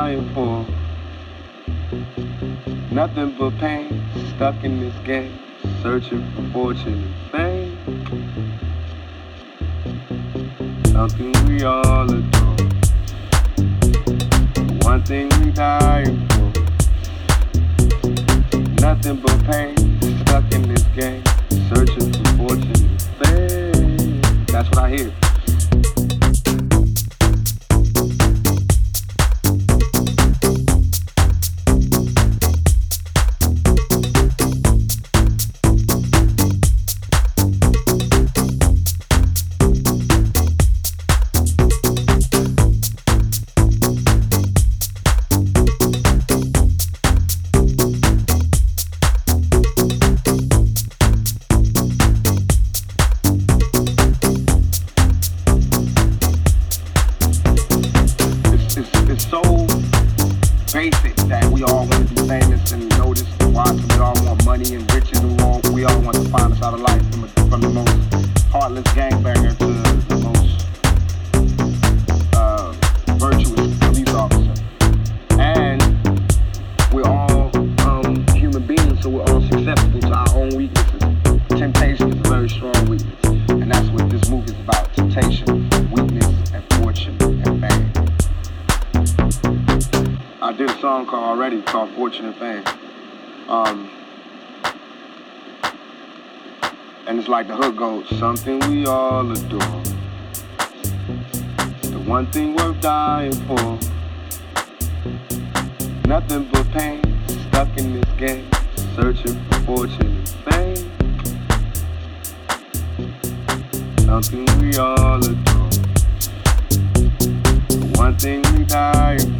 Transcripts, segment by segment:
dying for. Nothing but pain, stuck in this game, searching for fortune and fame. Something we all saying? Um, and it's like the hook goes, something we all adore. The one thing worth dying for. Nothing but pain, stuck in this game, searching for fortune and fame. Something we all adore. The one thing we dying for.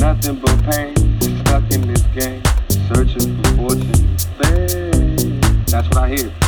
Nothing but pain, stuck in this game, searching for fortune. Babe, that's what I hear.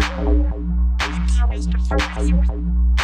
Thank you.